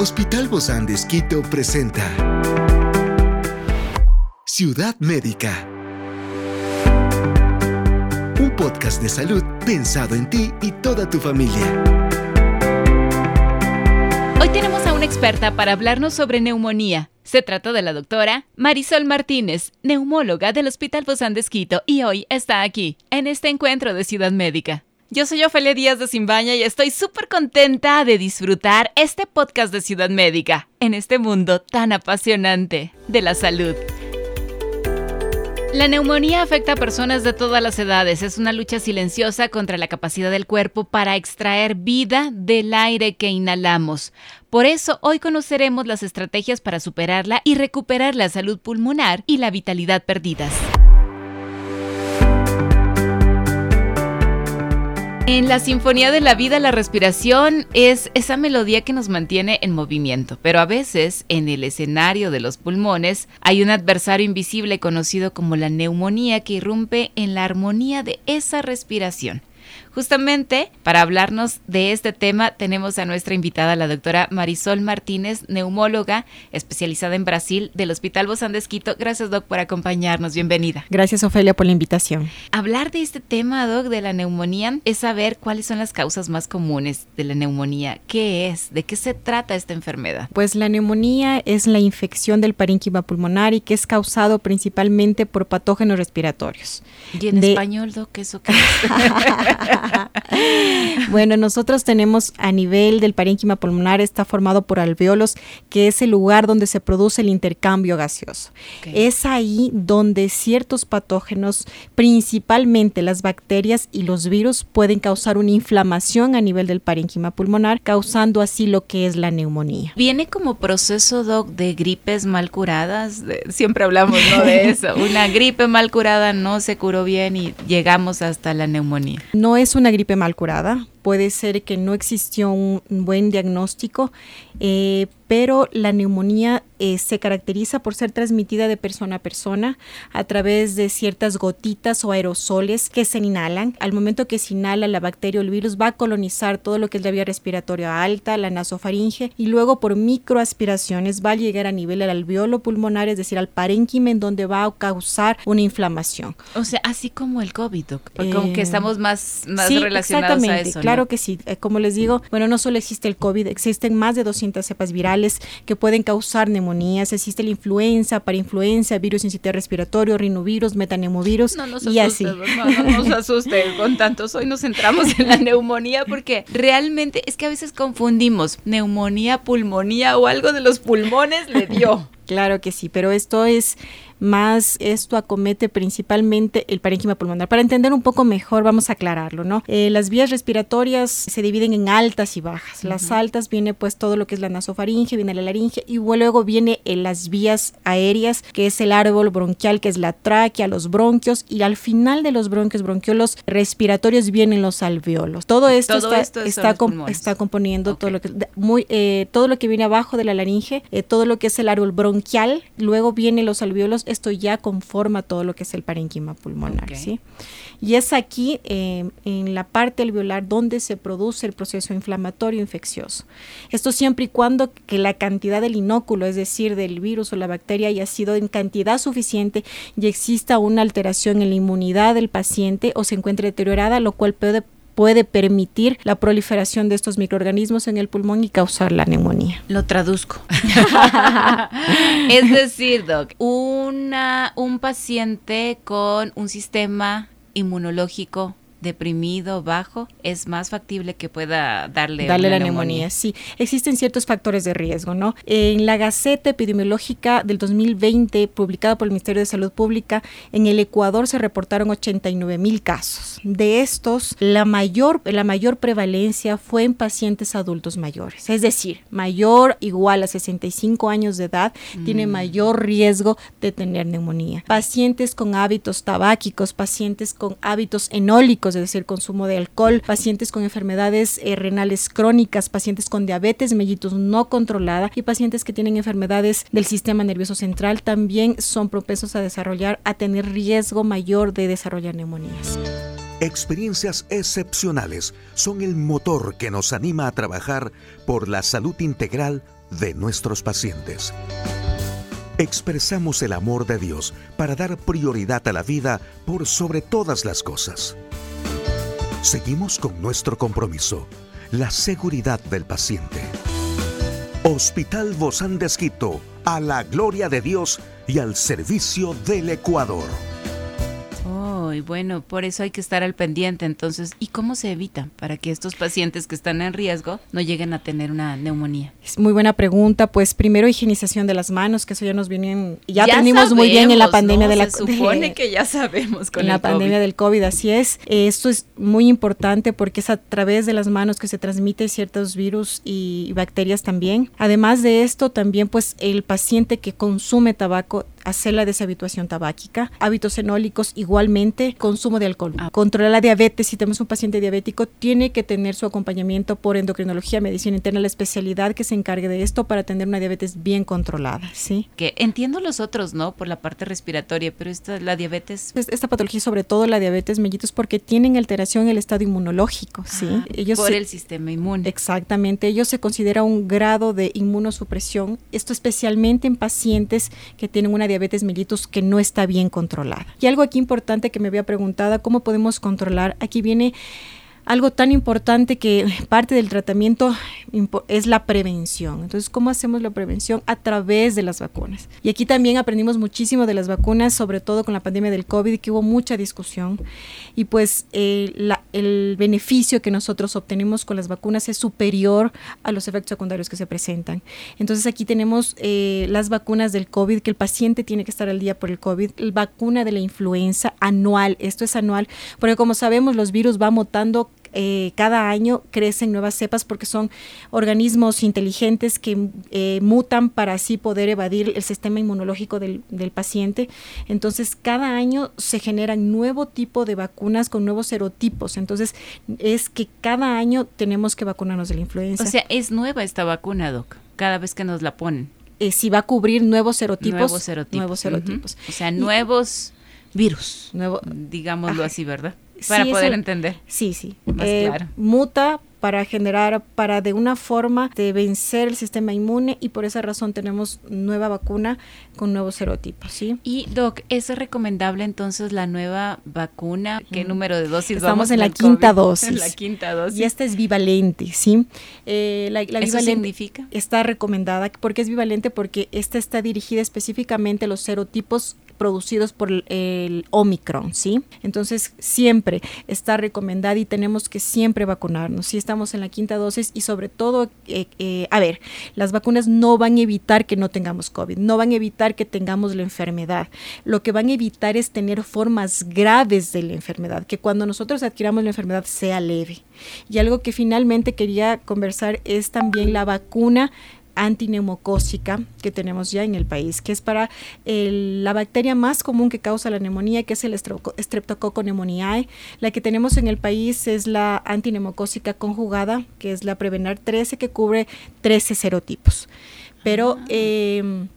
Hospital Bozán de Esquito presenta Ciudad Médica. Un podcast de salud pensado en ti y toda tu familia. Hoy tenemos a una experta para hablarnos sobre neumonía. Se trata de la doctora Marisol Martínez, neumóloga del Hospital Bozán de Esquito, y hoy está aquí, en este encuentro de Ciudad Médica. Yo soy Ofelia Díaz de Simbaña y estoy súper contenta de disfrutar este podcast de Ciudad Médica en este mundo tan apasionante de la salud. La neumonía afecta a personas de todas las edades. Es una lucha silenciosa contra la capacidad del cuerpo para extraer vida del aire que inhalamos. Por eso hoy conoceremos las estrategias para superarla y recuperar la salud pulmonar y la vitalidad perdidas. En la Sinfonía de la Vida, la respiración es esa melodía que nos mantiene en movimiento, pero a veces en el escenario de los pulmones hay un adversario invisible conocido como la neumonía que irrumpe en la armonía de esa respiración. Justamente para hablarnos de este tema tenemos a nuestra invitada, la doctora Marisol Martínez, neumóloga especializada en Brasil del Hospital Bozán de Esquito. Gracias, Doc, por acompañarnos. Bienvenida. Gracias, Ofelia, por la invitación. Hablar de este tema, Doc, de la neumonía, es saber cuáles son las causas más comunes de la neumonía. ¿Qué es? ¿De qué se trata esta enfermedad? Pues la neumonía es la infección del parénquima pulmonar y que es causado principalmente por patógenos respiratorios. ¿Y en español, Doc, eso qué es? bueno, nosotros tenemos a nivel del parénquima pulmonar, está formado por alveolos, que es el lugar donde se produce el intercambio gaseoso. Es ahí donde ciertos patógenos, principalmente las bacterias y los virus, pueden causar una inflamación a nivel del parénquima pulmonar, causando así lo que es la neumonía. Viene como proceso, Doc, de gripes mal curadas. siempre hablamos de eso. Una gripe mal curada no se curó bien y llegamos hasta la neumonía. No es una gripe mal curada, puede ser que no existió un buen diagnóstico, eh, pero la neumonía eh, se caracteriza por ser transmitida de persona a persona a través de ciertas gotitas o aerosoles que se inhalan. Al momento que se inhala la bacteria o el virus va a colonizar todo lo que es la vía respiratoria alta, la nasofaringe y luego por microaspiraciones va a llegar a nivel del alveolo pulmonar, es decir, al parénquima en donde va a causar una inflamación. O sea, así como el COVID, como que eh, estamos más, más relacionados a eso. Claro que sí. como les digo, bueno, no solo existe el COVID, existen más de 200 cepas virales que pueden causar neumonías. Existe la influenza, parainfluenza, virus incitado respiratorio, rinovirus, metanemovirus no nos y asuste, así. No, no nos asuste con tantos. Hoy nos centramos en la neumonía porque realmente es que a veces confundimos neumonía, pulmonía o algo de los pulmones le dio. Claro que sí, pero esto es más esto acomete principalmente el parénquima pulmonar. Para entender un poco mejor, vamos a aclararlo, ¿no? Eh, las vías respiratorias se dividen en altas y bajas. Las altas viene pues todo lo que es la nasofaringe, viene la laringe y luego viene en las vías aéreas, que es el árbol bronquial, que es la tráquea, los bronquios y al final de los bronquios, bronquiolos respiratorios vienen los alveolos. Todo esto está, está, componiendo todo lo que muy eh, todo lo que viene abajo de la laringe, eh, todo lo que es el árbol bronquial, luego vienen los alveolos esto ya conforma todo lo que es el parénquima pulmonar, ¿sí? Y es aquí, eh, en la parte alveolar, donde se produce el proceso inflamatorio infeccioso. Esto siempre y cuando que la cantidad del inóculo, es decir, del virus o la bacteria, haya sido en cantidad suficiente y exista una alteración en la inmunidad del paciente o se encuentre deteriorada, lo cual puede puede permitir la proliferación de estos microorganismos en el pulmón y causar la neumonía. Lo traduzco. es decir, doc, una, un paciente con un sistema inmunológico deprimido, bajo, es más factible que pueda darle, darle la neumonía. Sí, existen ciertos factores de riesgo, ¿no? En la Gaceta Epidemiológica del 2020, publicada por el Ministerio de Salud Pública, en el Ecuador se reportaron 89 mil casos. De estos, la mayor, la mayor prevalencia fue en pacientes adultos mayores, es decir, mayor igual a 65 años de edad tiene mm. mayor riesgo de tener neumonía. Pacientes con hábitos tabáquicos, pacientes con hábitos enólicos, es decir, consumo de alcohol, pacientes con enfermedades eh, renales crónicas, pacientes con diabetes mellitus no controlada y pacientes que tienen enfermedades del sistema nervioso central también son propensos a desarrollar, a tener riesgo mayor de desarrollar neumonías. Experiencias excepcionales son el motor que nos anima a trabajar por la salud integral de nuestros pacientes. Expresamos el amor de Dios para dar prioridad a la vida por sobre todas las cosas. Seguimos con nuestro compromiso, la seguridad del paciente. Hospital Bozán de a la gloria de Dios y al servicio del Ecuador y bueno, por eso hay que estar al pendiente. Entonces, ¿y cómo se evita para que estos pacientes que están en riesgo no lleguen a tener una neumonía? Es muy buena pregunta. Pues primero higienización de las manos, que eso ya nos viene, ya, aprendimos muy bien en la pandemia de la Se supone que ya sabemos con en la pandemia del COVID, así es. Esto es muy importante porque es a través de las manos que se transmiten ciertos virus y bacterias también. Además de esto, también pues el paciente que consume tabaco hacer la deshabituación tabáquica, hábitos enólicos igualmente, consumo de alcohol. Ah. Controlar la diabetes, si tenemos un paciente diabético, tiene que tener su acompañamiento por endocrinología, medicina interna, la especialidad que se encargue de esto para tener una diabetes bien controlada, ¿sí? Que entiendo los otros, ¿no? Por la parte respiratoria, pero esta, la diabetes... Esta patología, sobre todo la diabetes mellitus, porque tienen alteración en el estado inmunológico, ¿sí? Ah, ellos por el sistema inmune. Exactamente, ellos se considera un grado de inmunosupresión, esto especialmente en pacientes que tienen una diabetes diabetes mellitus que no está bien controlada. Y algo aquí importante que me había preguntado, ¿cómo podemos controlar? Aquí viene algo tan importante que parte del tratamiento es la prevención. Entonces, ¿cómo hacemos la prevención? A través de las vacunas. Y aquí también aprendimos muchísimo de las vacunas, sobre todo con la pandemia del COVID, que hubo mucha discusión. Y pues eh, el beneficio que nosotros obtenemos con las vacunas es superior a los efectos secundarios que se presentan. Entonces, aquí tenemos eh, las vacunas del COVID, que el paciente tiene que estar al día por el COVID, la vacuna de la influenza anual, esto es anual, porque como sabemos los virus van mutando eh, cada año crecen nuevas cepas porque son organismos inteligentes que eh, mutan para así poder evadir el sistema inmunológico del, paciente. Entonces, cada año se generan nuevo tipo de vacunas con nuevos serotipos. Entonces, es que cada año tenemos que vacunarnos de la influenza. O sea, es nueva esta vacuna, Doc, cada vez que nos la ponen. Eh, si va a cubrir nuevos serotipos. Nuevos serotipos. O sea, nuevos virus, nuevo, digámoslo así, ¿verdad? Para poder entender. Sí, sí. Eh, muta para generar, para de una forma de vencer el sistema inmune y por esa razón tenemos nueva vacuna con nuevos serotipos, ¿sí? Y Doc, ¿es recomendable entonces la nueva vacuna? ¿Qué número de dosis Estamos vamos en la quinta dosis. En la quinta dosis. Y esta es bivalente, ¿sí? Eh, la, ¿Eso significa? Está recomendada. porque es bivalente? Porque esta está dirigida específicamente a los serotipos producidos por el, Omicron, ¿sí? Entonces, siempre está recomendada y tenemos que siempre vacunarnos, si estamos en la quinta dosis y sobre todo, eh, eh, a ver, las vacunas no van a evitar que no tengamos COVID, no van a evitar que tengamos la enfermedad. Lo que van a evitar es tener formas graves de la enfermedad, que cuando nosotros adquiramos la enfermedad sea leve. Y algo que finalmente quería conversar es también la vacuna antineumocócica que tenemos ya en el país, que es para la bacteria más común que causa la neumonía, que es el Streptococcus pneumoniae. La que tenemos en el país es la antineumocócica conjugada, que es la Prevenar 13, que cubre 13 serotipos. Pero ah. em,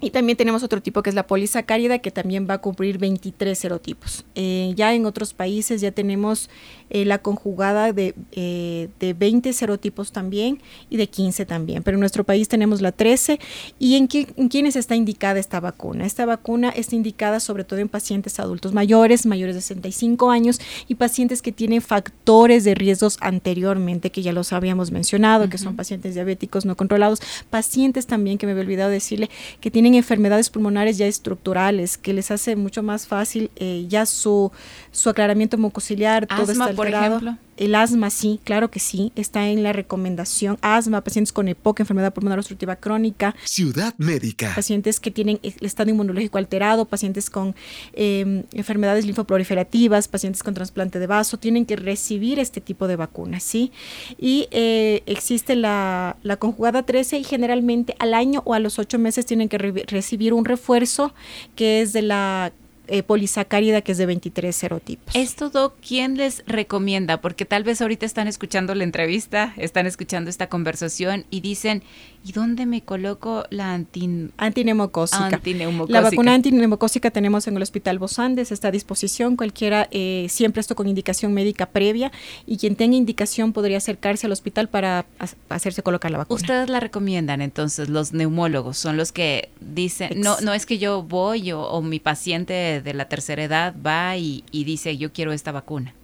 y también tenemos otro tipo que es la polisacárida que también va a cubrir 23 serotipos. Eh, ya en otros países ya tenemos eh, la conjugada de, eh, de 20 serotipos también y de 15 también. Pero en nuestro país tenemos la 13. ¿Y en, en quiénes está indicada esta vacuna? Esta vacuna está indicada sobre todo en pacientes adultos mayores, mayores de 65 años y pacientes que tienen factores de riesgos anteriormente, que ya los habíamos mencionado, que son pacientes diabéticos no controlados, pacientes también, que me había olvidado decirle, que tienen enfermedades pulmonares ya estructurales, que les hace mucho más fácil eh, ya su, su aclaramiento mucociliar, todo está alterado. por ejemplo. El asma, sí, claro que sí, está en la recomendación. Asma, pacientes con EPOC, enfermedad pulmonar obstructiva crónica. Ciudad médica. Pacientes que tienen el estado inmunológico alterado, pacientes con em, enfermedades linfoproliferativas, pacientes con trasplante de vaso, tienen que recibir este tipo de vacunas, ¿sí? Y eh, existe la, la, conjugada 13 y generalmente al año o a los ocho meses tienen que recibir un refuerzo que es de la eh, polisacárida que es de 23 serotipos. ¿Esto, Doc, quién les recomienda? Porque tal vez ahorita están escuchando la entrevista, están escuchando esta conversación y dicen, ¿y dónde me coloco la anti... antineumocócica? La vacuna antineumocócica tenemos en el Hospital Bosandes, está a disposición, cualquiera, eh, siempre esto con indicación médica previa y quien tenga indicación podría acercarse al hospital para hacerse colocar la vacuna. Ustedes la recomiendan entonces, los neumólogos son los que dicen, no, no es que yo voy o, mi paciente de la tercera edad va y, dice yo quiero esta vacuna.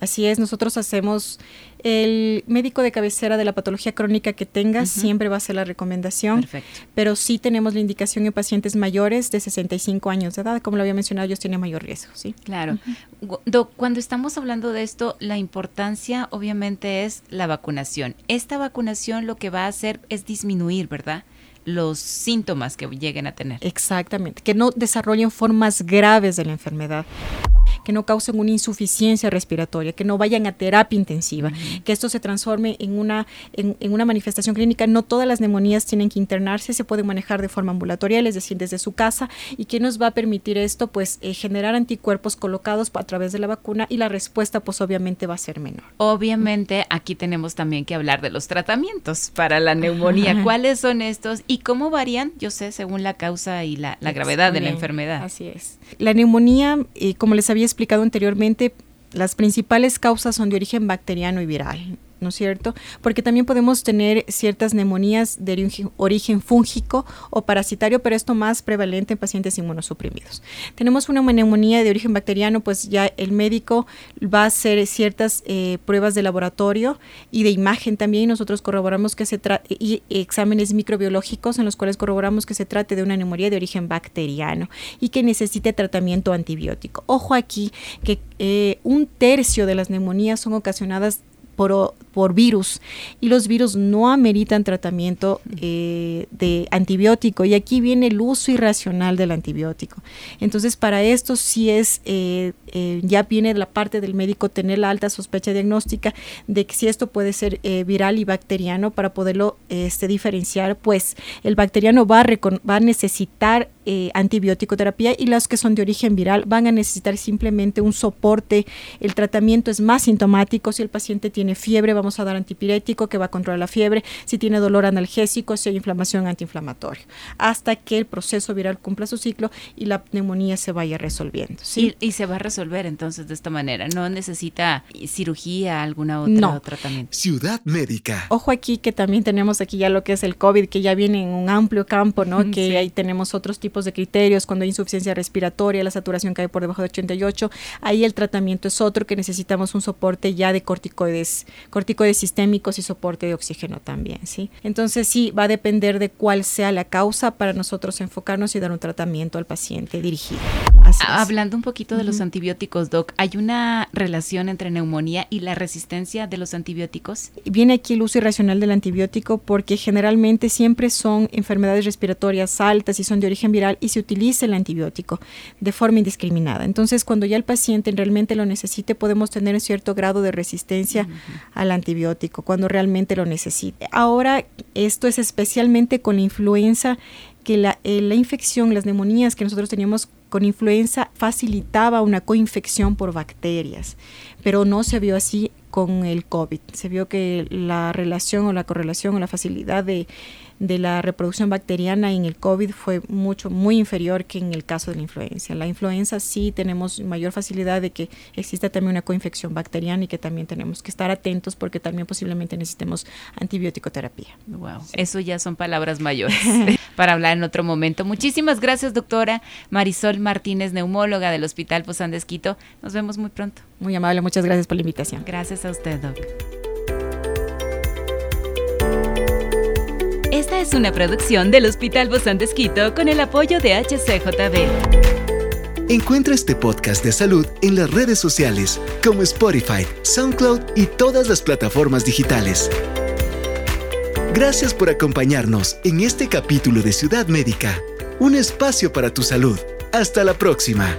Así es, nosotros hacemos el médico de cabecera de la patología crónica que tenga siempre va a ser la recomendación. Perfecto. Pero sí tenemos la indicación en pacientes mayores de 65 años de edad, como lo había mencionado, ellos tienen mayor riesgo, ¿sí? Claro. cuando estamos hablando de esto, la importancia obviamente es la vacunación. Esta vacunación lo que va a hacer es disminuir, ¿verdad? Los síntomas que lleguen a tener. Exactamente, que no desarrollen formas graves de la enfermedad que no causen una insuficiencia respiratoria, que no vayan a terapia intensiva, que esto se transforme en una, en, una manifestación clínica. No todas las neumonías tienen que internarse, se pueden manejar de forma ambulatorial, es decir, desde su casa, y que nos va a permitir esto, pues eh, generar anticuerpos colocados a través de la vacuna y la respuesta, pues obviamente va a ser menor. Obviamente, aquí tenemos también que hablar de los tratamientos para la neumonía. ¿Cuáles son estos y cómo varían? Yo sé, según la causa y la, gravedad de la enfermedad. Así es. La neumonía, eh, como les había explicado anteriormente, las principales causas son de origen bacteriano y viral. ¿No es cierto? Porque también podemos tener ciertas neumonías de origen fúngico o parasitario, pero esto más prevalente en pacientes inmunosuprimidos. Tenemos una neumonía de origen bacteriano, pues ya el médico va a hacer ciertas eh, pruebas de laboratorio y de imagen también. Nosotros corroboramos que se trate, y exámenes microbiológicos en los cuales corroboramos que se trate de una neumonía de origen bacteriano y que necesite tratamiento antibiótico. Ojo aquí que eh, un tercio de las neumonías son ocasionadas por, por virus. Y los virus no ameritan tratamiento eh, de antibiótico. Y aquí viene el uso irracional del antibiótico. Entonces para esto sí es, eh, eh, ya viene la parte del médico tener la alta sospecha diagnóstica de que si esto puede ser viral y bacteriano para poderlo este, diferenciar, pues el bacteriano va a, va a necesitar antibiótico terapia y las que son de origen viral van a necesitar simplemente un soporte. El tratamiento es más sintomático si el paciente tiene fiebre, vamos a dar antipirético que va a controlar la fiebre, si tiene dolor analgésico, si hay inflamación antiinflamatoria, hasta que el proceso viral cumpla su ciclo y la neumonía se vaya resolviendo. ¿sí? Y, se va a resolver entonces de esta manera, no necesita cirugía, alguna otra no. tratamiento. Ciudad médica. Ojo aquí que también tenemos aquí ya lo que es el COVID, que ya viene en un amplio campo, ¿no? Que ahí tenemos otros tipos de criterios, cuando hay insuficiencia respiratoria, la saturación cae por debajo de 88, ahí el tratamiento es otro que necesitamos un soporte ya de corticoides corticoides sistémicos y soporte de oxígeno también, ¿sí? Entonces sí, va a depender de cuál sea la causa para nosotros enfocarnos y dar un tratamiento al paciente dirigido. Hablando un poquito de los antibióticos, Doc, ¿hay una relación entre neumonía y la resistencia de los antibióticos? Viene aquí el uso irracional del antibiótico porque generalmente siempre son enfermedades respiratorias altas y son de origen viral y se utiliza el antibiótico de forma indiscriminada. Entonces, cuando ya el paciente realmente lo necesite, podemos tener un cierto grado de resistencia al antibiótico cuando realmente lo necesite. Ahora, esto es especialmente con la influenza que la, eh, la, infección, las neumonías que nosotros teníamos con influenza facilitaba una coinfección por bacterias, pero no se vio así con el COVID. Se vio que la relación o la correlación o la facilidad de de la reproducción bacteriana en el COVID fue mucho, muy inferior que en el caso de la influenza. La influenza sí tenemos mayor facilidad de que exista también una coinfección bacteriana y que también tenemos que estar atentos porque también posiblemente necesitemos antibiótico terapia. Wow, eso ya son palabras mayores para hablar en otro momento. Muchísimas gracias, doctora Marisol Martínez, neumóloga del Hospital Posán de Esquito. Nos vemos muy pronto. Muy amable, muchas gracias por la invitación. Gracias a usted, doc. Es una producción del Hospital de con el apoyo de HCJB. Encuentra este podcast de salud en las redes sociales como Spotify, SoundCloud y todas las plataformas digitales. Gracias por acompañarnos en este capítulo de Ciudad Médica, un espacio para tu salud. Hasta la próxima.